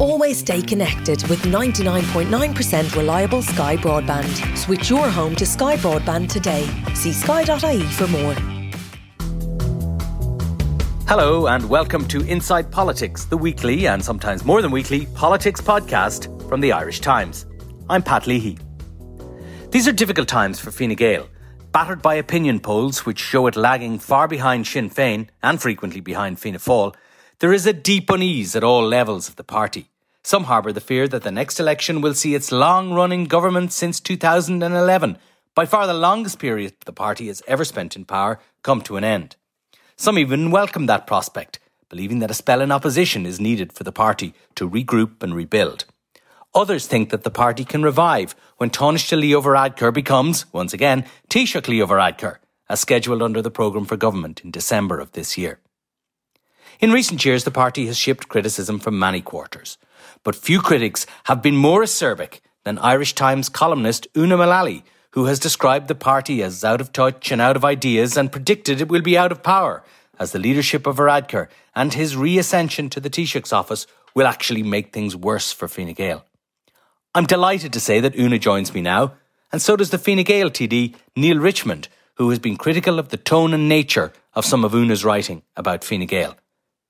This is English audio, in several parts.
Always stay connected with 99.9% reliable Sky Broadband. Switch your home to Sky Broadband today. See sky.ie for more. Hello, and welcome to Inside Politics, the weekly and sometimes more than weekly politics podcast from the Irish Times. I'm Pat Leahy. These are difficult times for Fine Gael, battered by opinion polls which show it lagging far behind Sinn Féin and frequently behind Fianna Fáil there is a deep unease at all levels of the party. Some harbour the fear that the next election will see its long running government since 2011, by far the longest period the party has ever spent in power, come to an end. Some even welcome that prospect, believing that a spell in opposition is needed for the party to regroup and rebuild. Others think that the party can revive when Taoiseach Leo Varadkar becomes, once again, Taoiseach Leo Varadkar, as scheduled under the programme for government in December of this year. In recent years, the party has shipped criticism from many quarters, but few critics have been more acerbic than Irish Times columnist Una Mullally, who has described the party as out of touch and out of ideas and predicted it will be out of power, as the leadership of Varadkar and his reascension to the Taoiseach's office will actually make things worse for Fine Gael. I'm delighted to say that Una joins me now, and so does the Fine Gael TD, Neale Richmond, who has been critical of the tone and nature of some of Una's writing about Fine Gael.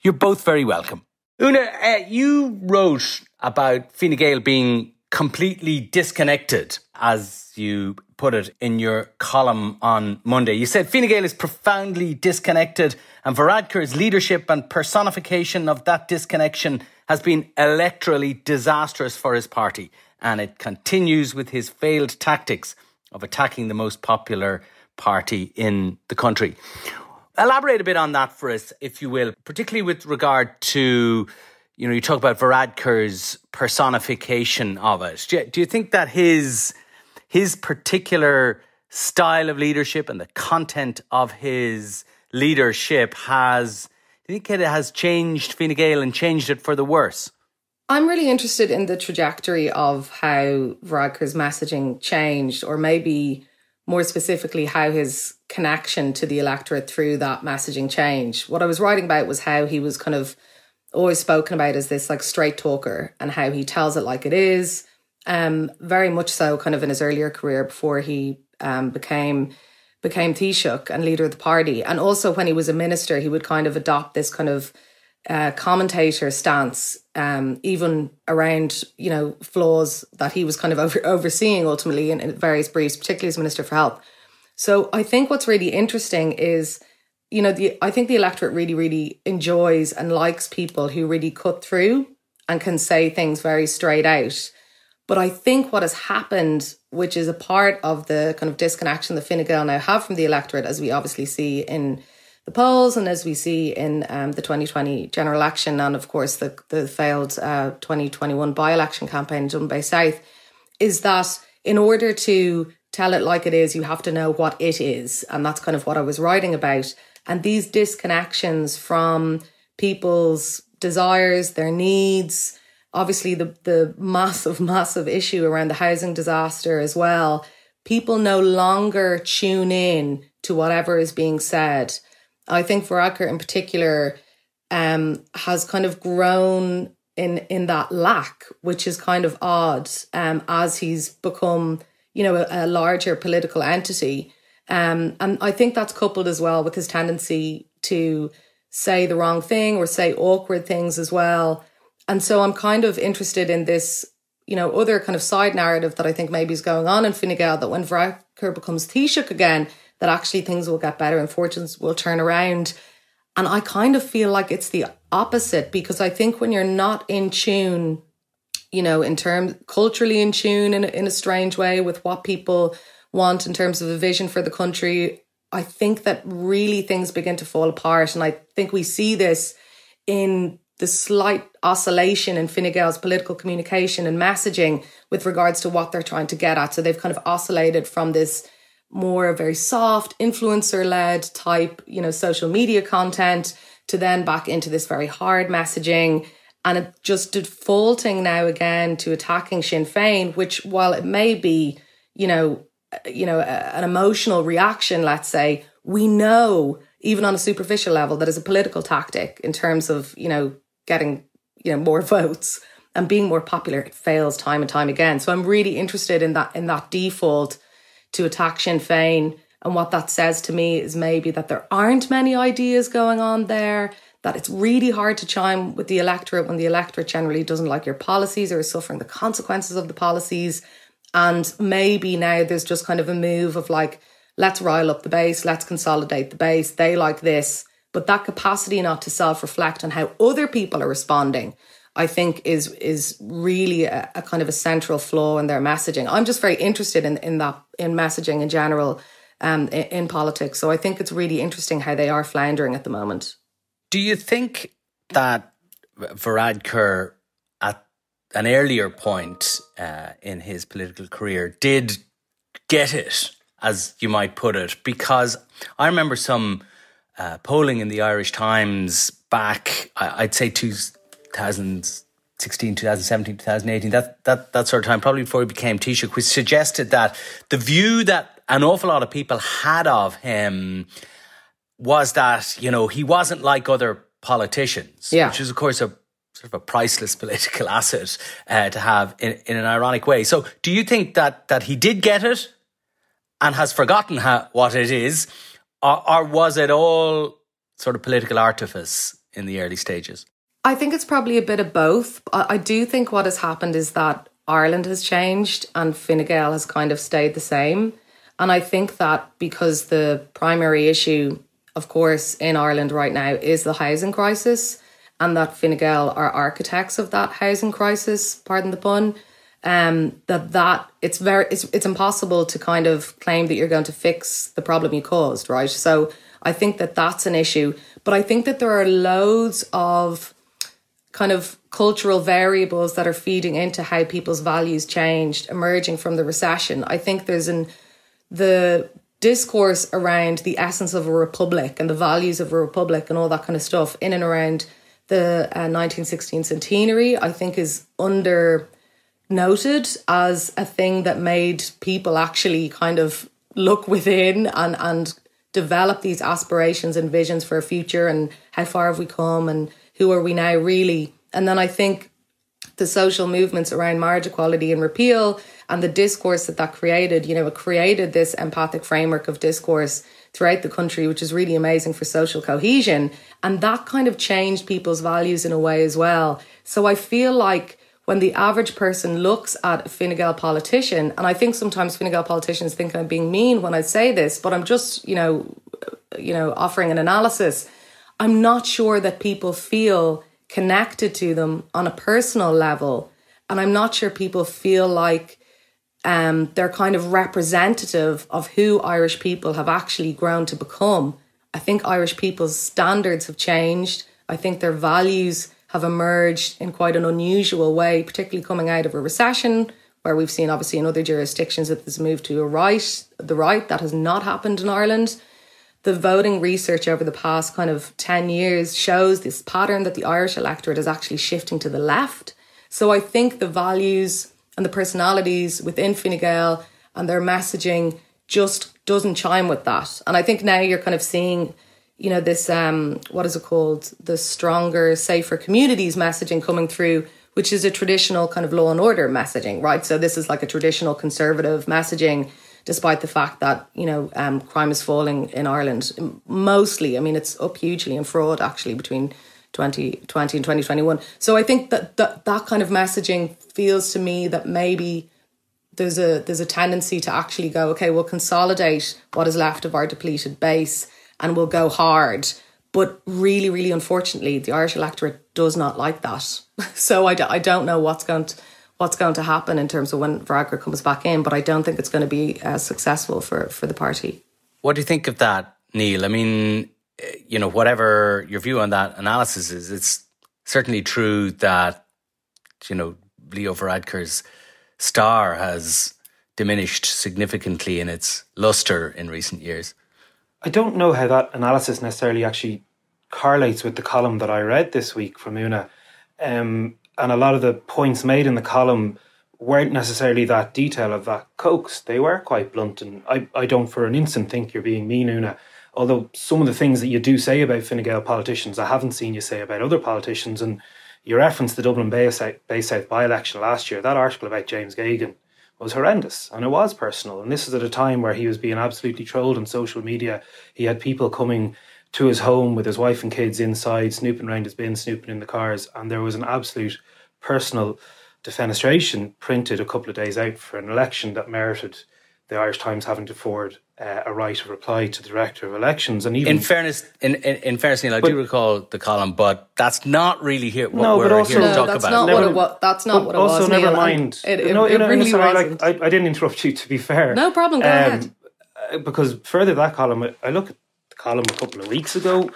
You're both very welcome. Una, uh, you wrote about Fine Gael being completely disconnected, as you put it in your column on Monday. You said Fine Gael is profoundly disconnected, and Varadkar's leadership and personification of that disconnection has been electorally disastrous for his party, and it continues with his failed tactics of attacking the most popular party in the country. Elaborate a bit on that for us, if you will, particularly with regard to, you know, you talk about Varadkar's personification of it. Do you, do you think that his his particular style of leadership and the content of his leadership has, do you think it has changed Fine Gael and changed it for the worse? I'm really interested in the trajectory of how Varadkar's messaging changed, or maybe more specifically how his connection to the electorate through that messaging change. What I was writing about was how he was kind of always spoken about as this like straight talker and how he tells it like it is. Um, very much so kind of in his earlier career before he um, became became Taoiseach and leader of the party. And also when he was a minister, he would kind of adopt this kind of uh, commentator stance, um, even around you know flaws that he was kind of over, overseeing ultimately in, in, various briefs, particularly as Minister for Health. So I think what's really interesting is, you know, the I think the electorate really, really enjoys and likes people who really cut through and can say things very straight out. But I think what has happened, which is a part of the kind of disconnection that Fine Gael now have from the electorate, as we obviously see in the polls and as we see in um, the 2020 general election and of course the, the failed uh, 2021 by-election campaign Dublin Bay South is that in order to tell it like it is you have to know what it is. And that's kind of what I was writing about. And these disconnections from people's desires their needs obviously the the massive massive issue around the housing disaster as well. People no longer tune in to whatever is being said. I think Varadkar in particular um, has kind of grown in in that lack, which is kind of odd um, as he's become, you know, a, a larger political entity. Um, and I think that's coupled as well with his tendency to say the wrong thing or say awkward things as well. And so I'm kind of interested in this, you know, other kind of side narrative that I think maybe is going on in Fine Gael that when Varadkar becomes Taoiseach again, that actually things will get better and fortunes will turn around. And I kind of feel like it's the opposite because I think when you're not in tune, you know, in terms culturally in tune in, in a strange way with what people want in terms of a vision for the country, I think that really things begin to fall apart. And I think we see this in the slight oscillation in Fine Gael's political communication and messaging with regards to what they're trying to get at. So they've kind of oscillated from this more very soft influencer led type, you know, social media content to then back into this very hard messaging and it just defaulting now again to attacking Sinn Féin, which while it may be, you know, uh, you know, an emotional reaction, let's say, we know even on a superficial level that is a political tactic in terms of, you know, getting, you know, more votes and being more popular. It fails time and time again. So I'm really interested in that in that default to attack Sinn Féin. And what that says to me is maybe that there aren't many ideas going on there, that it's really hard to chime with the electorate when the electorate generally doesn't like your policies or is suffering the consequences of the policies. And maybe now there's just kind of a move of like, let's rile up the base, let's consolidate the base. They like this. But that capacity not to self reflect on how other people are responding, I think is is really a, a, kind of a central flaw in their messaging. I'm just very interested in, in that in messaging in general um, in, in politics. So I think it's really interesting how they are floundering at the moment. Do you think that Varadkar at an earlier point uh, in his political career did get it as you might put it, because I remember some uh, polling in the Irish Times back, I'd say 2016, 2017, 2018, that, that, that sort of time, probably before he became Taoiseach, which suggested that the view that an awful lot of people had of him was that, you know, he wasn't like other politicians, yeah. which is, of course, a sort of a priceless political asset uh, to have in, in an ironic way. So, do you think that that he did get it and has forgotten how, what it is, or, or was it all sort of political artifice in the early stages? I think it's probably a bit of both. I, do think what has happened is that Ireland has changed and Fine Gael has kind of stayed the same. And I think that because the primary issue, of course, in Ireland right now is the housing crisis, and that Fine Gael are architects of that housing crisis, pardon the pun, um, that that it's very it's it's impossible to kind of claim that you're going to fix the problem you caused, right? So I think that that's an issue, but I think that there are loads of kind of cultural variables that are feeding into how people's values changed emerging from the recession. I think there's an the discourse around the essence of a republic and the values of a republic and all that kind of stuff in and around the uh, 1916 centenary, I think is under noted as a thing that made people actually kind of look within and and develop these aspirations and visions for a future and how far have we come and who are we now really. And then i think the social movements around marriage equality and repeal and the discourse that that created you know it created this empathic framework of discourse throughout the country which is really amazing for social cohesion. And that kind of changed people's values in a way as well. So i feel like when the average person looks at a Fine Gael politician, and I think sometimes Fine Gael politicians think I'm being mean when I say this, but I'm just, you know, you know, offering an analysis. I'm not sure that people feel connected to them on a personal level, and I'm not sure people feel like um, they're kind of representative of who Irish people have actually grown to become. I think Irish people's standards have changed. I think their values have emerged in quite an unusual way, particularly coming out of a recession, where we've seen obviously in other jurisdictions that there's moved to a right, the right. That has not happened in Ireland. The voting research over the past kind of 10 years shows this pattern that the Irish electorate is actually shifting to the left. So I think the values and the personalities within Fine Gael and their messaging just doesn't chime with that. And I think now you're kind of seeing you know this um what is it called? The stronger safer communities messaging coming through which is a traditional kind of law and order messaging right? So this is like a traditional conservative messaging despite the fact that you know um, crime is falling in Ireland. Mostly I mean it's up hugely in fraud actually between 2020 and 2021 so I think that that, that kind of messaging feels to me that maybe there's a there's a tendency to actually go okay we'll consolidate what is left of our depleted base and we'll go hard. But really, really unfortunately, the Irish electorate does not like that. so I don't know what's going to what's going to happen in terms of when Varadkar comes back in, but I don't think it's going to be as successful for, for the party. What do you think of that, Neale? I mean, you know, whatever your view on that analysis is, it's certainly true that, you know, Leo Varadkar's star has diminished significantly in its luster in recent years. I don't know how that analysis necessarily actually correlates with the column that I read this week from Una. Um, and a lot of the points made in the column weren't necessarily that detail of that coax. They were quite blunt, and I, I don't for an instant think you're being mean, Una. Although some of the things that you do say about Fine Gael politicians, I haven't seen you say about other politicians. And you referenced the Dublin Bay South, by election last year. That article about James Geoghegan was horrendous and it was personal. And this is at a time where he was being absolutely trolled on social media. He had people coming to his home with his wife and kids inside, snooping around his bin, snooping in the cars. And there was an absolute personal defenestration printed a couple of days out for an election that merited the Irish Times having to forward uh, a right of reply to the director of elections. And even in fairness, in, in, in fairness, Neale, I but, do recall the column, but that's not really here. What no, we're but also, here to talk that's about. Not never, what it was, that's not what it also, was. never Neale, mind. It, it, no, it, it really sorry, wasn't. Like, I, I, didn't interrupt you. To be fair, no problem. Go um, ahead. Uh, because further that column, I look at the column a couple of weeks ago.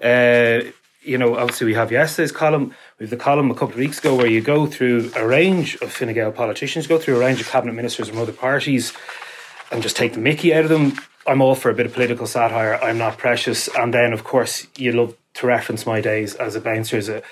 Uh, you know, obviously we have yesterday's column. We have the column a couple of weeks ago where you go through a range of Fine Gael politicians, go through a range of cabinet ministers from other parties, and just take the Mickey out of them. I'm all for a bit of political satire. I'm not precious. And then, of course, you love to reference my days as a bouncer as a,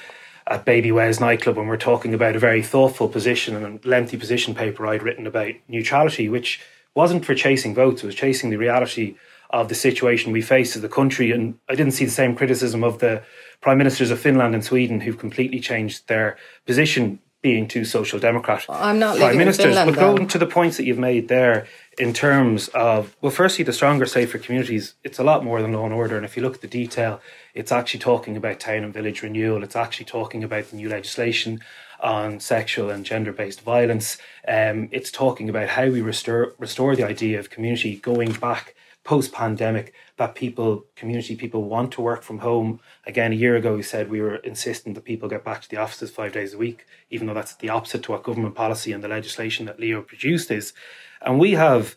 at Baby Wes nightclub when we're talking about a very thoughtful position and a lengthy position paper I'd written about neutrality, which wasn't for chasing votes, it was chasing the reality of the situation we face as a country. And I didn't see the same criticism of the prime ministers of Finland and Sweden who've completely changed their position being too social democrat I'm not prime ministers. Finland, but going to the points that you've made there in terms of well, firstly, the stronger, safer communities. It's a lot more than law and order, and if you look at the detail, it's actually talking about town and village renewal. It's actually talking about the new legislation on sexual and gender based violence. Um, it's talking about how we restore restore the idea of community going back post pandemic that people, community people want to work from home. Again, a year ago, we said we were insisting that people get back to the offices five days a week, even though that's the opposite to what government policy and the legislation that Leo produced is. And we have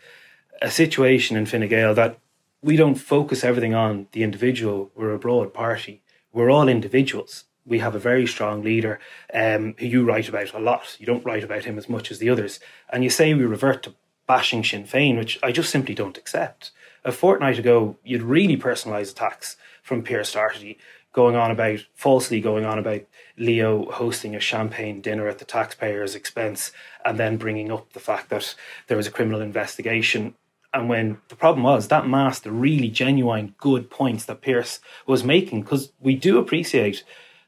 a situation in Fine Gael that we don't focus everything on the individual. We're a broad party. We're all individuals. We have a very strong leader um, who you write about a lot. You don't write about him as much as the others. And you say we revert to bashing Sinn Féin, which I just simply don't accept a fortnight ago, you'd really personalised attacks from Pearse Doherty going on about falsely going on about Leo hosting a champagne dinner at the taxpayer's expense and then bringing up the fact that there was a criminal investigation. And when the problem was that masked the really genuine good points that Pearse was making, because we do appreciate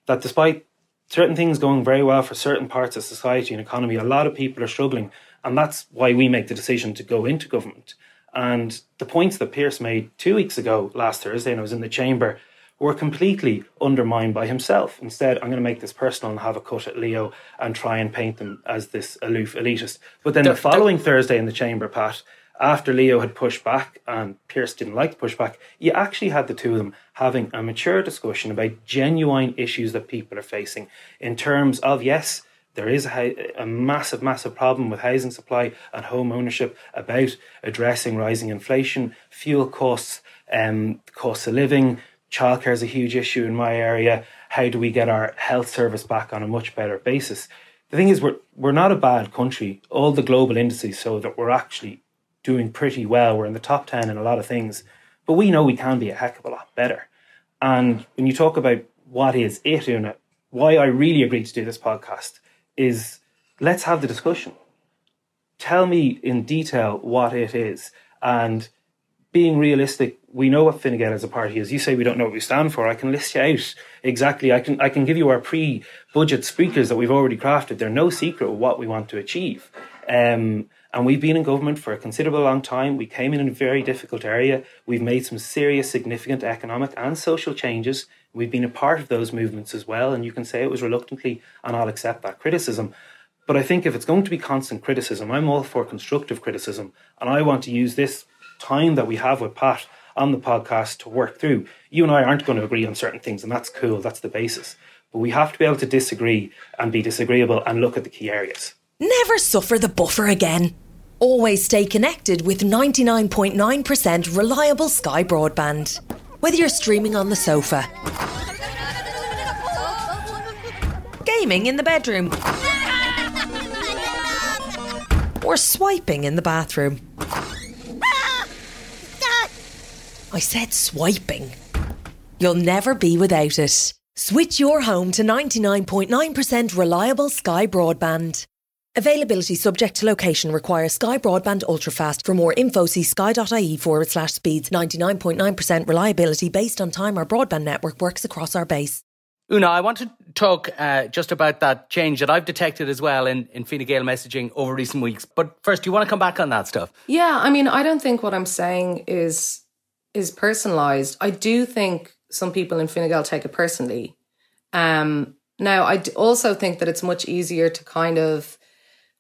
that despite certain things going very well for certain parts of society and economy, a lot of people are struggling. And that's why we make the decision to go into government. And the points that Pearse made two weeks ago, last Thursday, and I was in the chamber, were completely undermined by himself. Instead, I'm going to make this personal and have a cut at Leo and try and paint them as this aloof elitist. But then the, the following the, Thursday in the chamber, Pat, after Leo had pushed back and Pearse didn't like the pushback, you actually had the two of them having a mature discussion about genuine issues that people are facing in terms of, yes, there is a, a, massive, massive problem with housing supply and home ownership about addressing rising inflation, fuel costs, um, cost of living. Childcare is a huge issue in my area. How do we get our health service back on a much better basis? The thing is, we're we're not a bad country. All the global indices show that we're actually doing pretty well. We're in the top ten in a lot of things, but we know we can be a heck of a lot better. And when you talk about what is it, Una, why I really agreed to do this podcast is let's have the discussion. Tell me in detail what it is. And being realistic, we know what Fine Gael as a party is. You say we don't know what we stand for. I can list you out exactly. I can I can give you our pre-budget speakers that we've already crafted. They're no secret what we want to achieve. Um, and we've been in government for a considerable long time. We came in in a very difficult area. We've made some serious, significant economic and social changes. We've been a part of those movements as well. And you can say it was reluctantly, and I'll accept that criticism. But I think if it's going to be constant criticism, I'm all for constructive criticism. And I want to use this time that we have with Pat on the podcast to work through. You and I aren't going to agree on certain things, and that's cool. That's the basis. But we have to be able to disagree and be disagreeable and look at the key areas. Never suffer the buffer again. Always stay connected with 99.9% reliable Sky broadband. Whether you're streaming on the sofa, gaming in the bedroom. or swiping in the bathroom. I said swiping. You'll never be without it. Switch your home to 99.9% reliable Sky broadband. Availability subject to location requires Sky Broadband Ultrafast. For more info, see sky.ie forward slash speeds. 99.9% reliability based on time our broadband network works across our base. Una, I want to talk uh, just about that change that I've detected as well in, in Fine Gael messaging over recent weeks. But first, do you want to come back on that stuff? Yeah, I mean, I don't think what I'm saying is is personalized. I do think some people in Fine Gael take it personally. Um, now, I also think that it's much easier to kind of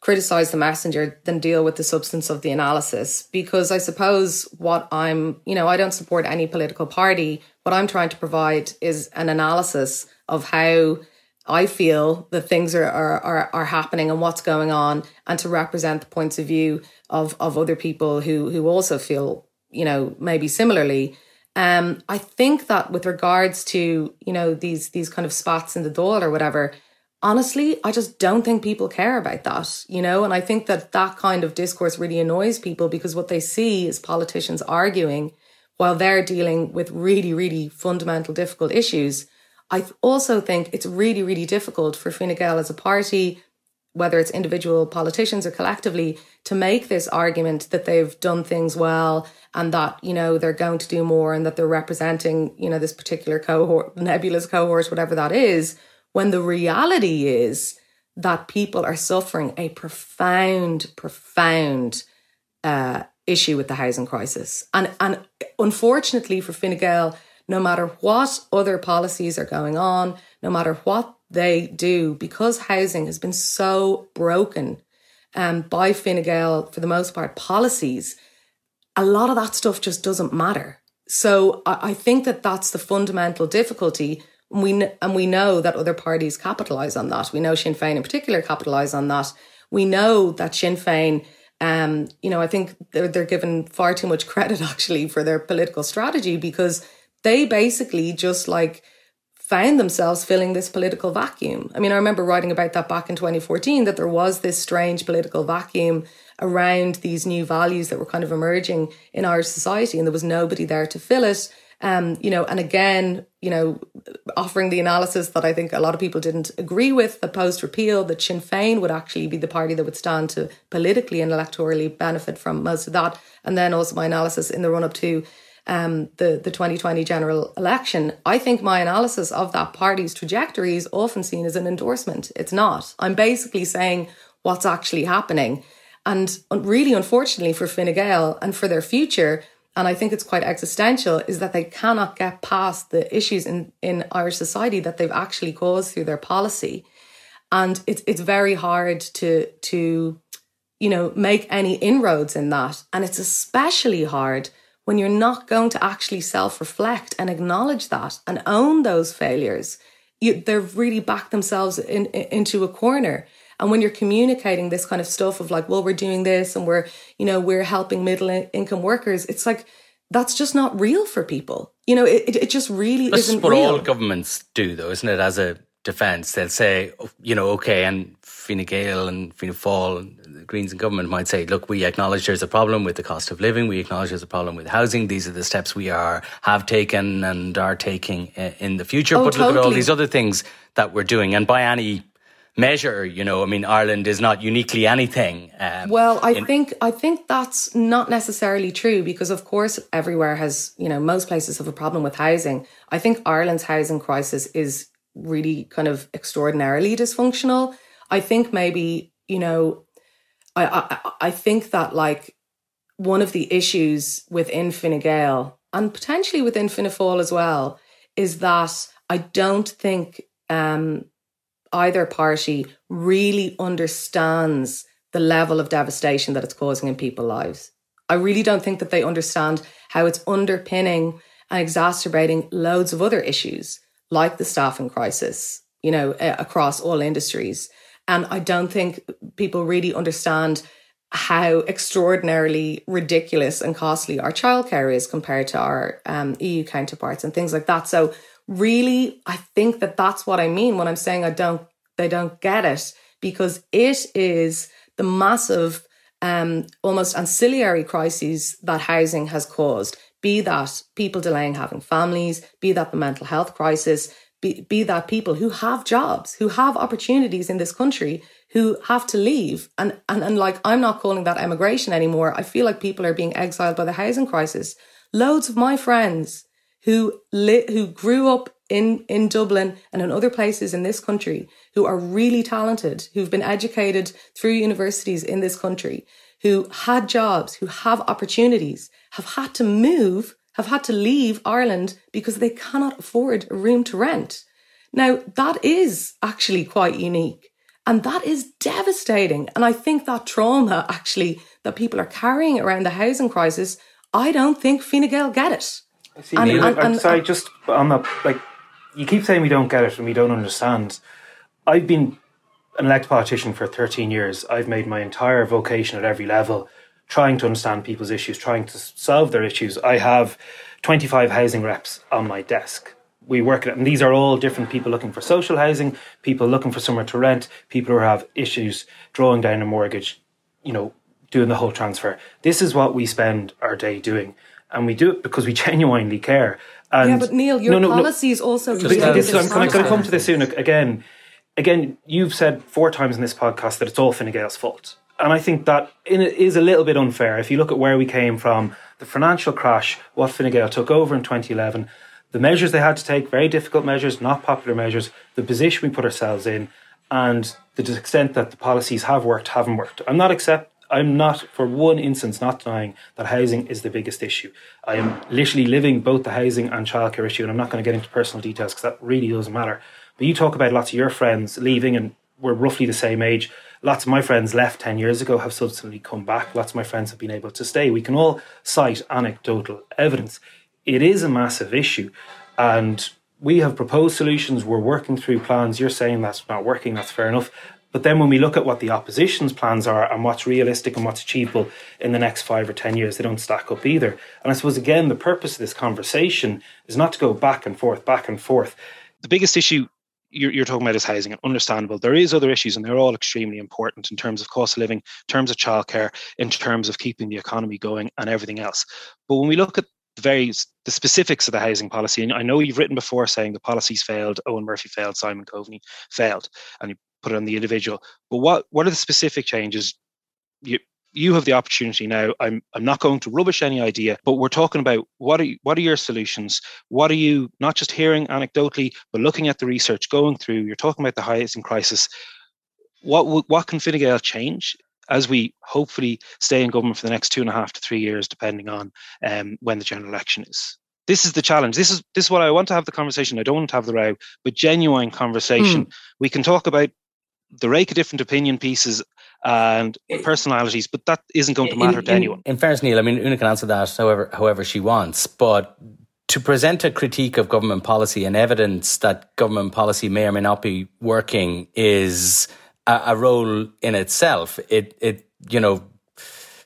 criticize the messenger than deal with the substance of the analysis because I suppose what I'm, you know, I don't support any political party. What I'm trying to provide is an analysis of how I feel that things are, are, are, are happening and what's going on and to represent the points of view of, of other people who, who also feel you know, maybe similarly. Um, I think that with regards to, you know, these these kind of spots in the Dáil or whatever, honestly, I just don't think people care about that, you know, and I think that that kind of discourse really annoys people because what they see is politicians arguing while they're dealing with really, really fundamental, difficult issues. I also think it's really, really difficult for Fine Gael as a party whether it's individual politicians or collectively, to make this argument that they've done things well and that, you know, they're going to do more and that they're representing, you know, this particular cohort, nebulous cohort, whatever that is, when the reality is that people are suffering a profound, profound uh, issue with the housing crisis. And, and unfortunately for Fine Gael, no matter what other policies are going on, no matter what they do because housing has been so broken um, by Fine Gael, for the most part, policies, a lot of that stuff just doesn't matter. So I, I think that that's the fundamental difficulty. We and we know that other parties capitalise on that. We know Sinn Féin in particular capitalise on that. We know that Sinn Féin, um, you know, I think they're, they're given far too much credit actually for their political strategy because they basically just like found themselves filling this political vacuum. I mean, I remember writing about that back in 2014 that there was this strange political vacuum around these new values that were kind of emerging in Irish society, and there was nobody there to fill it. Um, you know, and again, you know, offering the analysis that I think a lot of people didn't agree with, the post repeal, that Sinn Féin would actually be the party that would stand to politically and electorally benefit from most of that. And then also my analysis in the run up to um, the, the 2020 general election, I think my analysis of that party's trajectory is often seen as an endorsement. It's not. I'm basically saying what's actually happening. And really, unfortunately for Fine Gael and for their future, and I think it's quite existential, is that they cannot get past the issues in, in Irish society that they've actually caused through their policy. And it's it's very hard to to you know make any inroads in that. And it's especially hard when you're not going to actually self reflect and acknowledge that and own those failures, you, they've really backed themselves in, in, into a corner. And when you're communicating this kind of stuff of like, well, we're doing this and we're, you know, we're helping middle income workers, it's like, that's just not real for people. You know, it, it just really That's isn't what real. all governments do, though, isn't it? As a defence, they'll say, oh, you know, okay, and Fine Gael and Fianna Fáil and the Greens in government might say, look, we acknowledge there's a problem with the cost of living. We acknowledge there's a problem with housing. These are the steps we are have taken and are taking in the future. Oh, but look at all these other things that we're doing. And by any measure, you know, I mean, Ireland is not uniquely anything. Um, Well, I in- think I think that's not necessarily true because of course everywhere has, you know, most places have a problem with housing. I think Ireland's housing crisis is really kind of extraordinarily dysfunctional. I think maybe, you know, I I, I think that like one of the issues within Fine Gael and potentially within Fianna as well is that I don't think um, either party really understands the level of devastation that it's causing in people's lives. I really don't think that they understand how it's underpinning and exacerbating loads of other issues like the staffing crisis, you know, across all industries. And I don't think people really understand how extraordinarily ridiculous and costly our childcare is compared to our um, EU counterparts and things like that. So, really, I think that that's what I mean when I'm saying I don't they don't get it because it is the massive, um, almost ancillary crises that housing has caused. Be that people delaying having families, be that the mental health crisis, be, be that people who have jobs, who have opportunities in this country, who have to leave. And, and, and like, I'm not calling that emigration anymore. I feel like people are being exiled by the housing crisis. Loads of my friends who li- who grew up in, in Dublin and in other places in this country who are really talented, who've been educated through universities in this country, who had jobs, who have opportunities, have had to move have had to leave Ireland because they cannot afford a room to rent. Now, that is actually quite unique. And that is devastating. And I think that trauma actually that people are carrying around the housing crisis, I don't think Fine Gael get it. See, and, Neale, and, I'm and, sorry, uh, just on that, like, you keep saying we don't get it and we don't understand. I've been an elected politician for 13 years. I've made my entire vocation at every level trying to understand people's issues, trying to solve their issues. I have 25 housing reps on my desk. We work at, and these are all different people looking for social housing, people looking for somewhere to rent, people who have issues drawing down a mortgage, you know, doing the whole transfer. This is what we spend our day doing. And we do it because we genuinely care. And yeah, but Neale, your no, no, policies no. also. This, I'm, I'm going to come to this soon again. Again, you've said four times in this podcast that it's all Fine Gael's fault and I think that is a little bit unfair. If you look at where we came from, the financial crash, what Fine Gael took over in 2011, the measures they had to take, very difficult measures, not popular measures, the position we put ourselves in, and the extent that the policies have worked, haven't worked. I'm not accept. I'm not, for one instance, not denying that housing is the biggest issue. I am literally living both the housing and childcare issue, and I'm not going to get into personal details because that really doesn't matter. But you talk about lots of your friends leaving, and we're roughly the same age lots of my friends left 10 years ago have subsequently come back. Lots of my friends have been able to stay. We can all cite anecdotal evidence. It is a massive issue. And we have proposed solutions. We're working through plans. You're saying that's not working. That's fair enough. But then when we look at what the opposition's plans are and what's realistic and what's achievable in the next five or 10 years, they don't stack up either. And I suppose, again, the purpose of this conversation is not to go back and forth, back and forth. The biggest issue you're, you're talking about is housing and understandable. There is other issues and they're all extremely important in terms of cost of living, in terms of childcare, in terms of keeping the economy going and everything else. But when we look at the very the specifics of the housing policy, and I know you've written before saying the policies failed, Eoghan Murphy failed, Simon Coveney failed, and you put it on the individual. But what what are the specific changes you, you have the opportunity now. I'm I'm not going to rubbish any idea, but we're talking about what are what are your solutions? What are you not just hearing anecdotally, but looking at the research, going through. You're talking about the housing crisis. What what can Fine Gael change as we hopefully stay in government for the next two and a half to three years, depending on um, when the general election is? This is the challenge. This is this is what I want to have the conversation. I don't want to have the row, but genuine conversation. Mm. We can talk about the rake of different opinion pieces and personalities, but that isn't going to matter in, to anyone. In, in fairness, Neale, I mean, Una can answer that however however she wants, but to present a critique of government policy and evidence that government policy may or may not be working is a, a role in itself. It it you know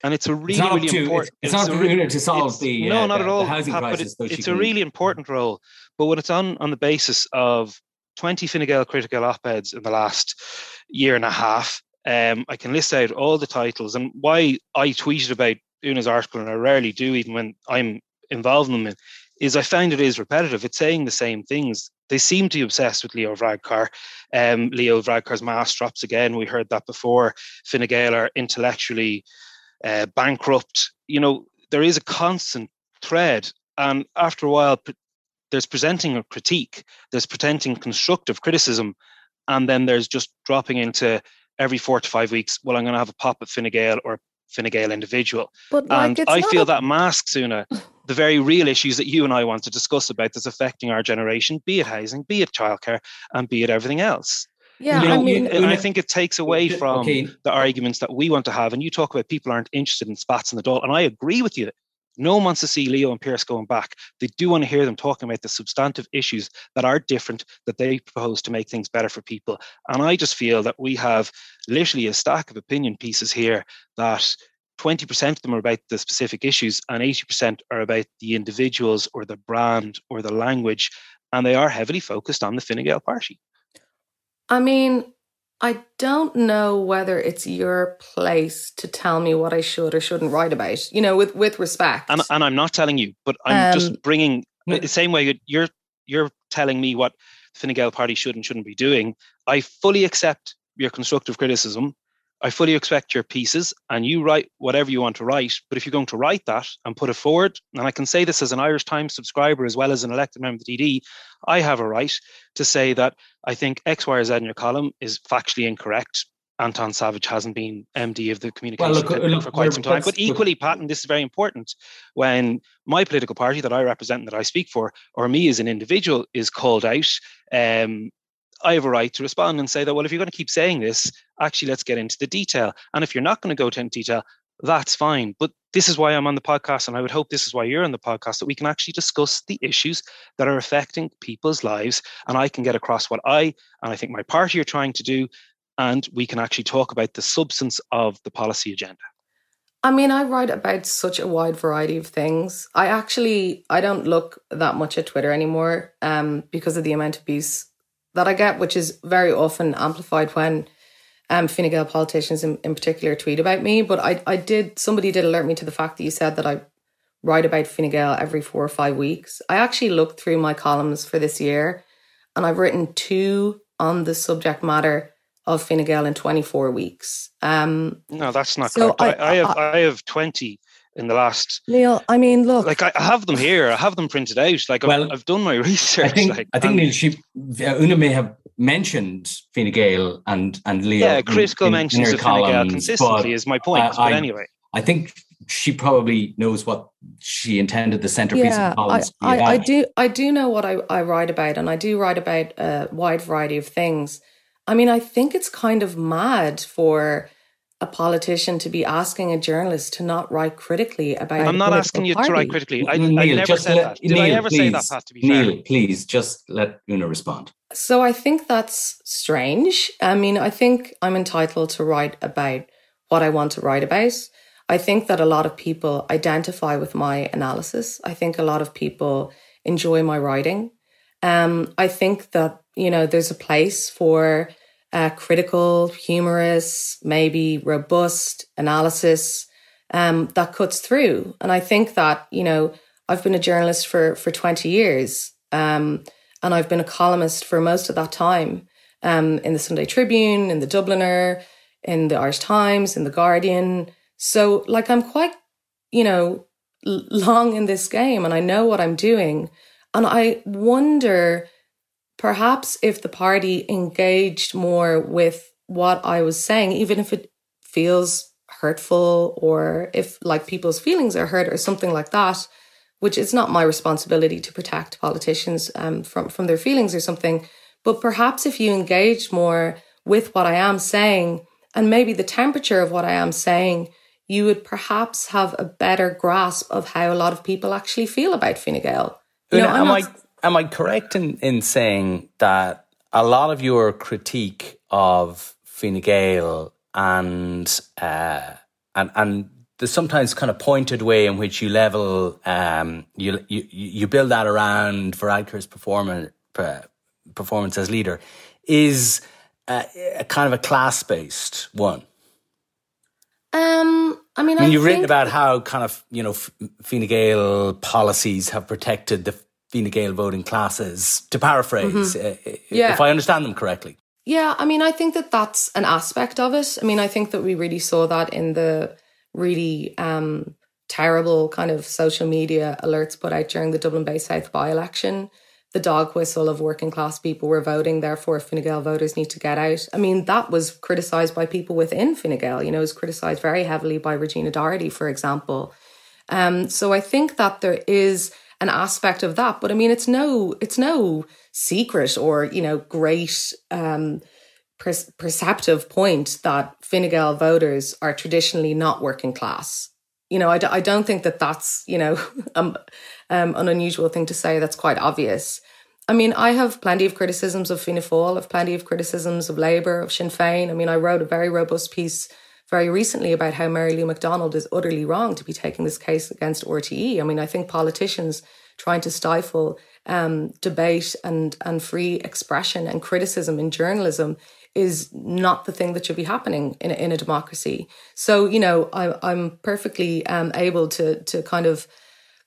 and it's a really, it's really to, important. It's, it's, not really, to solve the no, uh, not at all. housing Pat, crisis. But it, it's can... a really important role. But when it's on on the basis of twenty Fine Gael critical op-eds in the last year and a half, um, I can list out all the titles and why I tweeted about Una's article, and I rarely do, even when I'm involved in them, is I find it is repetitive. It's saying the same things. They seem to be obsessed with Leo Varadkar. Um, Leo Varadkar's mask drops again. We heard that before. Fine Gael are intellectually uh, bankrupt. You know, there is a constant thread. And after a while, there's presenting a critique, there's presenting constructive criticism, and then there's just dropping into every four to five weeks, well, I'm going to have a pop at Fine Gael or Fine Gael individual. But like, and I feel a... that masks, Una, the very real issues that you and I want to discuss about that's affecting our generation, be it housing, be it childcare, and be it everything else. Yeah, you know, I mean, and I think it takes away from okay. the arguments that we want to have. And you talk about people aren't interested in spats in the Dáil, and I agree with you. No one wants to see Leo and Pearse going back. They do want to hear them talking about the substantive issues that are different that they propose to make things better for people. And I just feel that we have literally a stack of opinion pieces here that 20% of them are about the specific issues and 80% are about the individuals or the brand or the language. And they are heavily focused on the Fine Gael party. I mean, I don't know whether it's your place to tell me what I should or shouldn't write about. You know, with with respect. And, and I'm not telling you, but I'm um, just bringing the same way you're you're telling me what the Fine Gael party should and shouldn't be doing. I fully accept your constructive criticism. I fully expect your pieces and you write whatever you want to write. But if you're going to write that and put it forward, and I can say this as an Irish Times subscriber as well as an elected member of the DD, I have a right to say that I think X, Y, or Z in your column is factually incorrect. Anton Savage hasn't been MD of the communication well, look, look, for quite some time. But equally, Pat, and this is very important, when my political party that I represent and that I speak for, or me as an individual, is called out, um, I have a right to respond and say that, well, if you're going to keep saying this, actually, let's get into the detail. And if you're not going to go into detail, that's fine. But this is why I'm on the podcast, and I would hope this is why you're on the podcast, that we can actually discuss the issues that are affecting people's lives. And I can get across what I and I think my party are trying to do, and we can actually talk about the substance of the policy agenda. I mean, I write about such a wide variety of things. I actually I don't look that much at Twitter anymore um, because of the amount of abuse that I get, which is very often amplified when um, Fine Gael politicians in, in particular tweet about me. But I, I did, somebody did alert me to the fact that you said that I write about Fine Gael every four or five weeks. I actually looked through my columns for this year and I've written two on the subject matter of Fine Gael in 24 weeks. Um, no, that's not so correct. I, I, I have I, I have 20 in the last Neale. I mean, look, like I have them here. I have them printed out. Like well, I've, I've done my research. I think like, I think Neale, she uh, Una may have mentioned Fine Gael and and Leo. Yeah, critical in, mentions in of Fine Gael consistently is my point. but anyway, I think she probably knows what she intended the centerpiece yeah, of columns I, I, I, do I do know what I, I write about, and I do write about a wide variety of things. I mean, I think it's kind of mad for a politician to be asking a journalist to not write critically about. I'm not asking you party. to write critically. I, Neale, I never said let, that. Did Neale, I ever please, say that? Pat, to be Neale, fair? please just let Una respond. So I think that's strange. I mean, I think I'm entitled to write about what I want to write about. I think that a lot of people identify with my analysis. I think a lot of people enjoy my writing. Um, I think that you know there's a place for uh, critical, humorous, maybe robust analysis um, that cuts through. And I think that, you know, I've been a journalist for, for 20 years um, and I've been a columnist for most of that time um, in the Sunday Tribune, in the Dubliner, in the Irish Times, in the Guardian. So, like, I'm quite, you know, long in this game and I know what I'm doing. And I wonder perhaps if the party engaged more with what I was saying, even if it feels hurtful or if like people's feelings are hurt or something like that, which is not my responsibility to protect politicians um, from, from their feelings or something. But perhaps if you engage more with what I am saying and maybe the temperature of what I am saying, you would perhaps have a better grasp of how a lot of people actually feel about Fine Gael. You know, am, not, I, am I correct in, in saying that a lot of your critique of Fine Gael and uh, and and the sometimes kind of pointed way in which you level um, you, you you build that around Varadkar's performance performance as leader is a, a kind of a class based one. Um, I mean, I mean, you've written about how kind of you know Fine Gael policies have protected the Fine Gael voting classes, to paraphrase, mm-hmm. Uh, yeah. if I understand them correctly. Yeah, I mean, I think that that's an aspect of it. I mean, I think that we really saw that in the really um, terrible kind of social media alerts put out during the Dublin Bay South by election. The dog whistle of working class people were voting, therefore Fine Gael voters need to get out. I mean, that was criticised by people within Fine Gael. You know, it was criticised very heavily by Regina Doherty, for example. Um, so I think that there is an aspect of that. But I mean, it's no, it's no secret or you know great um, per- perceptive point that Fine Gael voters are traditionally not working class. You know, I d- I don't think that that's you know um, um, an unusual thing to say. That's quite obvious. I mean, I have plenty of criticisms of Fianna Fáil, of plenty of criticisms of Labour, of Sinn Féin. I mean, I wrote a very robust piece very recently about how Mary Lou McDonald is utterly wrong to be taking this case against RTE. I mean, I think politicians trying to stifle um, debate and and free expression and criticism in journalism is not the thing that should be happening in a, in a democracy. So you know, I, I'm perfectly um, able to to kind of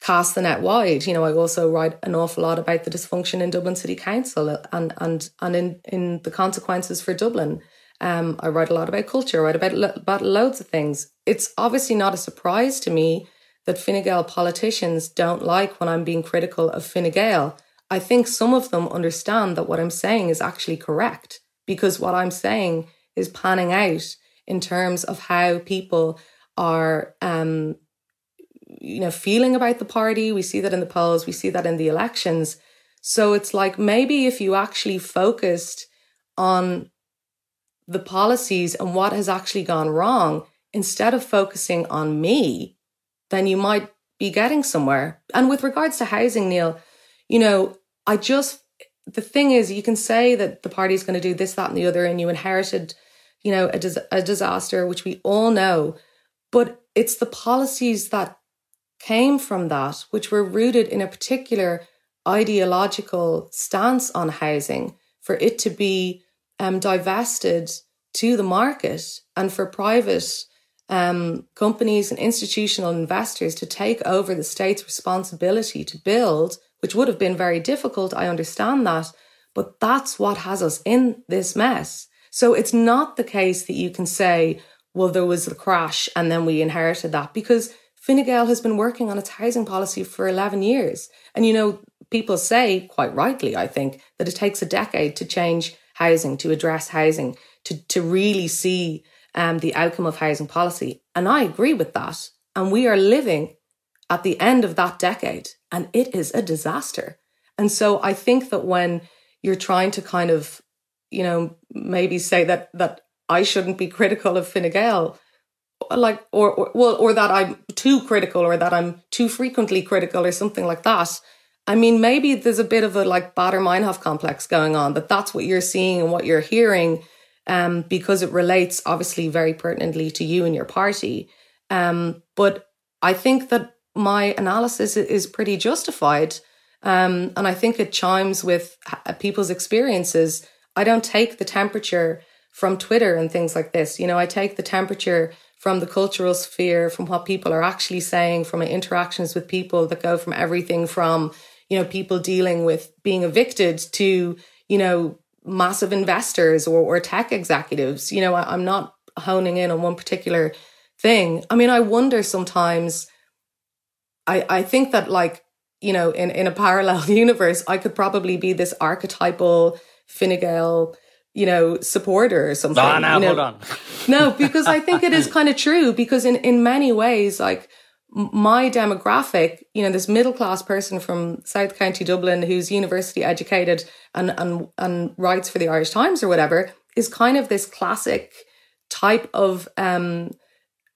cast the net wide. You know, I also write an awful lot about the dysfunction in Dublin City Council and and and in in the consequences for Dublin. Um, I write a lot about culture. I write about about loads of things. It's obviously not a surprise to me that Fine Gael politicians don't like when I'm being critical of Fine Gael. I think some of them understand that what I'm saying is actually correct because what I'm saying is panning out in terms of how people are, um, you know, feeling about the party. We see that in the polls, we see that in the elections. So it's like maybe if you actually focused on the policies and what has actually gone wrong, instead of focusing on me, then you might be getting somewhere. And with regards to housing, Neale, you know, I just, the thing is, you can say that the party is going to do this, that, and the other, and you inherited, you know, a, dis- a disaster, which we all know. But it's the policies that came from that, which were rooted in a particular ideological stance on housing, for it to be um, divested to the market and for private um, companies and institutional investors to take over the state's responsibility to build, which would have been very difficult. I understand that. But that's what has us in this mess. So it's not the case that you can say, well, there was the crash and then we inherited that because Fine Gael has been working on its housing policy for 11 years. And, you know, people say, quite rightly, I think, that it takes a decade to change housing, to address housing, to, to really see um, the outcome of housing policy. And I agree with that. And we are living at the end of that decade, and it is a disaster. And so I think that when you're trying to kind of, you know, maybe say that that I shouldn't be critical of Fine Gael, like, or, or well, or that I'm too critical, or that I'm too frequently critical, or something like that. I mean, maybe there's a bit of a like Baader Meinhof complex going on, that that's what you're seeing and what you're hearing um, because it relates obviously very pertinently to you and your party. Um, but I think that my analysis is pretty justified. Um, and I think it chimes with people's experiences. I don't take the temperature from Twitter and things like this. You know, I take the temperature from the cultural sphere, from what people are actually saying, from my interactions with people that go from everything from, you know, people dealing with being evicted to, you know, massive investors or, or tech executives. You know, I, I'm not honing in on one particular thing. I mean, I wonder sometimes, I, I think that like, you know, in, in a parallel universe, I could probably be this archetypal Fine Gael, you know, supporter or something. No, no, you know? hold on. no, because I think it is kind of true because in, in many ways, like my demographic, you know, this middle class person from South County Dublin who's university educated and and and writes for the Irish Times or whatever, is kind of this classic type of um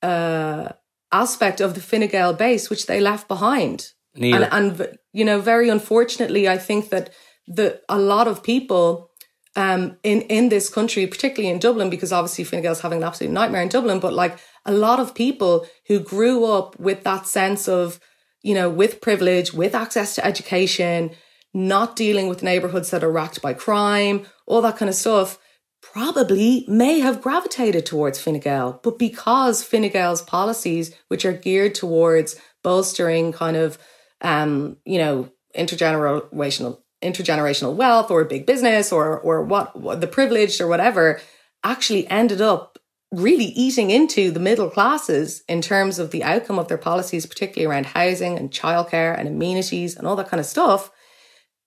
uh aspect of the Fine Gael base which they left behind. And, and you know, very unfortunately, I think that the a lot of people um, in in this country, particularly in Dublin, because obviously Fine Gael's having an absolute nightmare in Dublin, but like a lot of people who grew up with that sense of, you know, with privilege, with access to education, not dealing with neighborhoods that are racked by crime, all that kind of stuff, probably may have gravitated towards Fine Gael. But because Fine Gael's policies, which are geared towards bolstering kind of, um, you know, intergenerational intergenerational wealth or big business or or what, what the privileged or whatever, actually ended up really eating into the middle classes in terms of the outcome of their policies, particularly around housing and childcare and amenities and all that kind of stuff,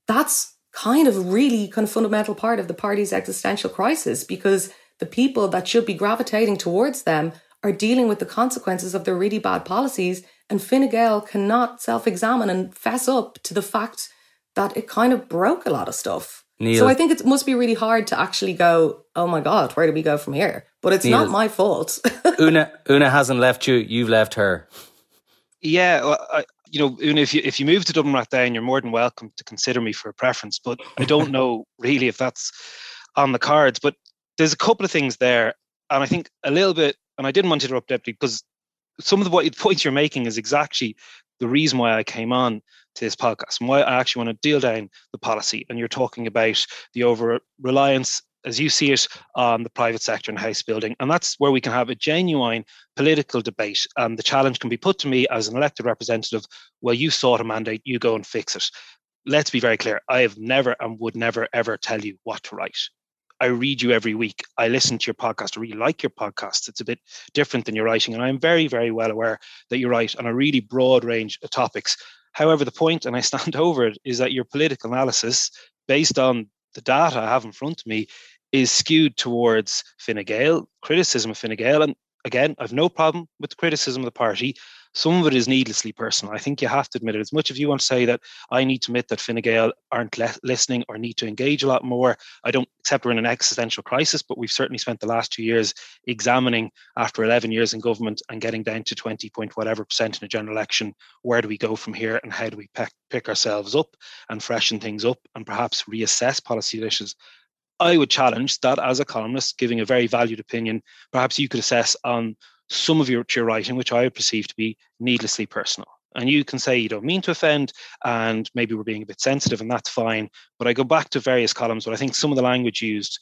that's kind of really kind of fundamental part of the party's existential crisis because the people that should be gravitating towards them are dealing with the consequences of their really bad policies. And Fine Gael cannot self examine and fess up to the fact that it kind of broke a lot of stuff. Neale. So I think it must be really hard to actually go, oh my God, where do we go from here? But it's Neale. not my fault. Una Una hasn't left you, you've left her. Yeah, well, I, you know, Una, if you if you move to Dublin right Rathdown, you're more than welcome to consider me for a preference. But I don't know really if that's on the cards. But there's a couple of things there, and I think a little bit. And I didn't want to interrupt Deputy because some of the what points you're making is exactly the reason why I came on this podcast and why I actually want to deal down the policy. And you're talking about the over reliance, as you see it, on the private sector and house building. And that's where we can have a genuine political debate. And the challenge can be put to me as an elected representative well, you sought a mandate, you go and fix it. Let's be very clear. I have never and would never ever tell you what to write. I read you every week. I listen to your podcast. I really like your podcast. It's a bit different than your writing. And I'm very, very well aware that you write on a really broad range of topics. However, the point, and I stand over it, is that your political analysis, based on the data I have in front of me, is skewed towards Fine Gael, criticism of Fine Gael. And again, I've no problem with the criticism of the party some of it is needlessly personal. I think you have to admit it. As much as you want to say that I need to admit that Fine Gael aren't le- listening or need to engage a lot more, I don't accept we're in an existential crisis, but we've certainly spent the last two years examining after 11 years in government and getting down to 20 point whatever percent in a general election. Where do we go from here and how do we pick, pick ourselves up and freshen things up and perhaps reassess policy issues? I would challenge that as a columnist, giving a very valued opinion, perhaps you could assess on some of your, your writing, which I perceive to be needlessly personal. And you can say you don't mean to offend, and maybe we're being a bit sensitive, and that's fine. But I go back to various columns, but I think some of the language used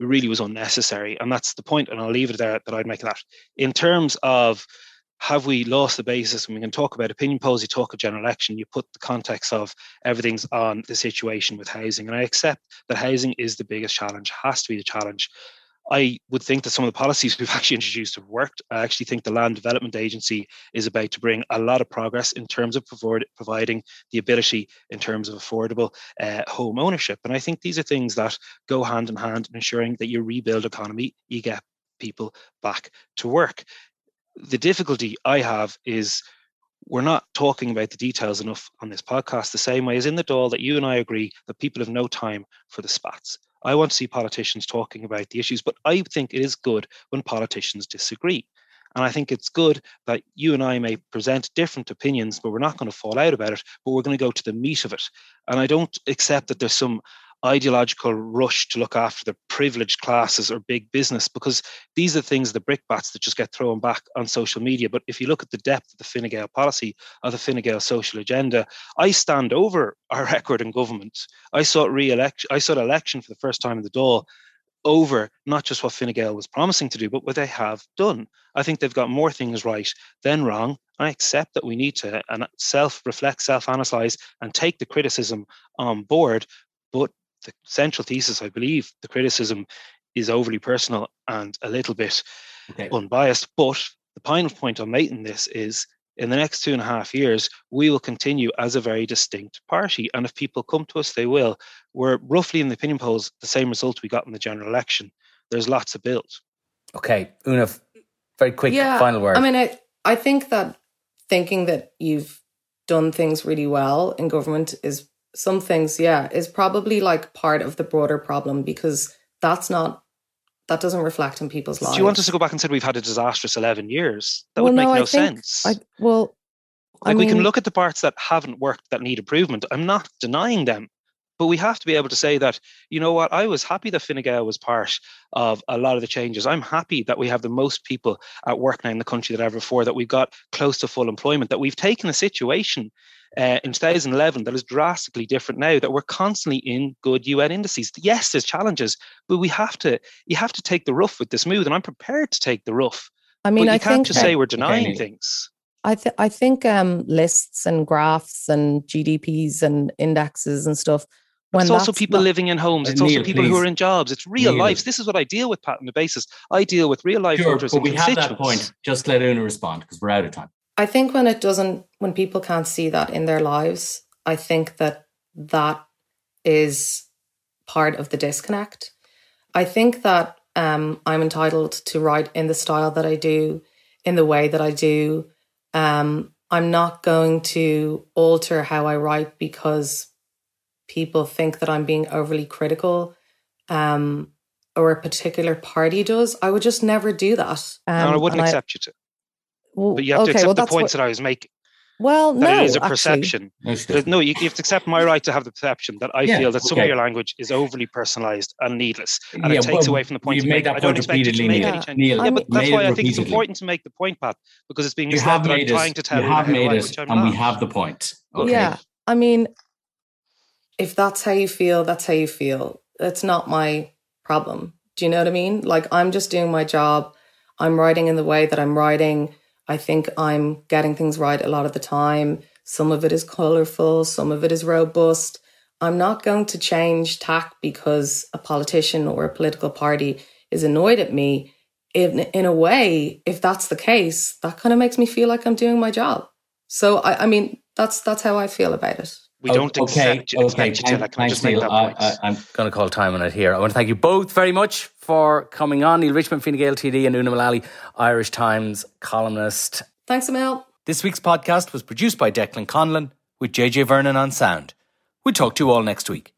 really was unnecessary. And that's the point, and I'll leave it there that I'd make that. In terms of have we lost the basis when we can talk about opinion polls, you talk of general election, you put the context of everything's on the situation with housing. And I accept that housing is the biggest challenge, has to be the challenge. I would think that some of the policies we've actually introduced have worked. I actually think the Land Development Agency is about to bring a lot of progress in terms of provide, providing the ability in terms of affordable uh, home ownership. And I think these are things that go hand in hand in ensuring that you rebuild economy, you get people back to work. The difficulty I have is we're not talking about the details enough on this podcast the same way as in the Dáil that you and I agree that people have no time for the spats. I want to see politicians talking about the issues, but I think it is good when politicians disagree. And I think it's good that you and I may present different opinions, but we're not going to fall out about it, but we're going to go to the meat of it. And I don't accept that there's some ideological rush to look after the privileged classes or big business because these are things the brickbats that just get thrown back on social media but if you look at the depth of the Fine Gael policy or the Fine Gael social agenda I stand over our record in government I sought re-election I saw election for the first time in the Dáil over not just what Fine Gael was promising to do, but what they have done. I think they've got more things right than wrong. I accept that we need to and self-reflect, self-analyze, and take the criticism on board. But the central thesis, I believe, the criticism is overly personal and a little bit okay. unbiased. But the final point I'm making this is in the next two and a half years, we will continue as a very distinct party. And if people come to us, they will. We're roughly in the opinion polls the same result we got in the general election. There's lots of build. Okay, Una, very quick yeah, final word. I mean, I, I think that thinking that you've done things really well in government is some things, yeah, is probably like part of the broader problem because that's not that doesn't reflect in people's lives. Do you want us to go back and say we've had a disastrous eleven years? That well, would make no, no sense. I, well, like I mean, we can look at the parts that haven't worked that need improvement. I'm not denying them. But we have to be able to say that, you know what, I was happy that Fine Gael was part of a lot of the changes. I'm happy that we have the most people at work now in the country that ever before, that we've got close to full employment, that we've taken a situation uh, in 2011 that is drastically different now, that we're constantly in good UN indices. Yes, there's challenges, but we have to, you have to take the rough with the smooth. And I'm prepared to take the rough. I mean, but you I can't just say we're denying things. I, th- I think um, lists and graphs and GDPs and indexes and stuff when it's also people not, living in homes. It's Neale, also people please. who are in jobs. It's real Neale. lives. This is what I deal with, Pat, on the basis. I deal with real life sure, voters but we have that point. Just let Una respond because we're out of time. I think when it doesn't, when people can't see that in their lives, I think that that is part of the disconnect. I think that um, I'm entitled to write in the style that I do, in the way that I do. Um, I'm not going to alter how I write because people think that I'm being overly critical um, or a particular party does, I would just never do that. Um, no, I wouldn't accept I, you to. Well, but you have okay, to accept well, the points what, that I was making. Well, that no, it is a perception. no, you, you, have to accept my right to have the perception that I yeah, feel that some of your language is overly personalized and needless, and yeah, it takes well, away from the point. You've made that I don't expect you to make Neale. any change. Neale, yeah, but that's why I think it's important to make the point, Pat, because it's being you have made I'm trying to tell you. have made it, and we have the point. Okay. Yeah, I mean, if that's how you feel, that's how you feel. It's not my problem. Do you know what I mean? Like, I'm just doing my job. I'm writing in the way that I'm writing. I think I'm getting things right a lot of the time. Some of it is colorful, some of it is robust. I'm not going to change tack because a politician or a political party is annoyed at me. In, in a way, if that's the case, that kind of makes me feel like I'm doing my job. So I, I mean, that's that's how I feel about it. We don't okay, accept you, okay. expect you to. Can I Thanks, just make Neale. that I, point? I, I'm Going to call time on it here. I want to thank you both very much for coming on. Neale Richmond, Fine Gael TD, and Una Mullally, Irish Times columnist. Thanks, Emil. This week's podcast was produced by Declan Conlon with JJ Vernon on sound. We'll talk to you all next week.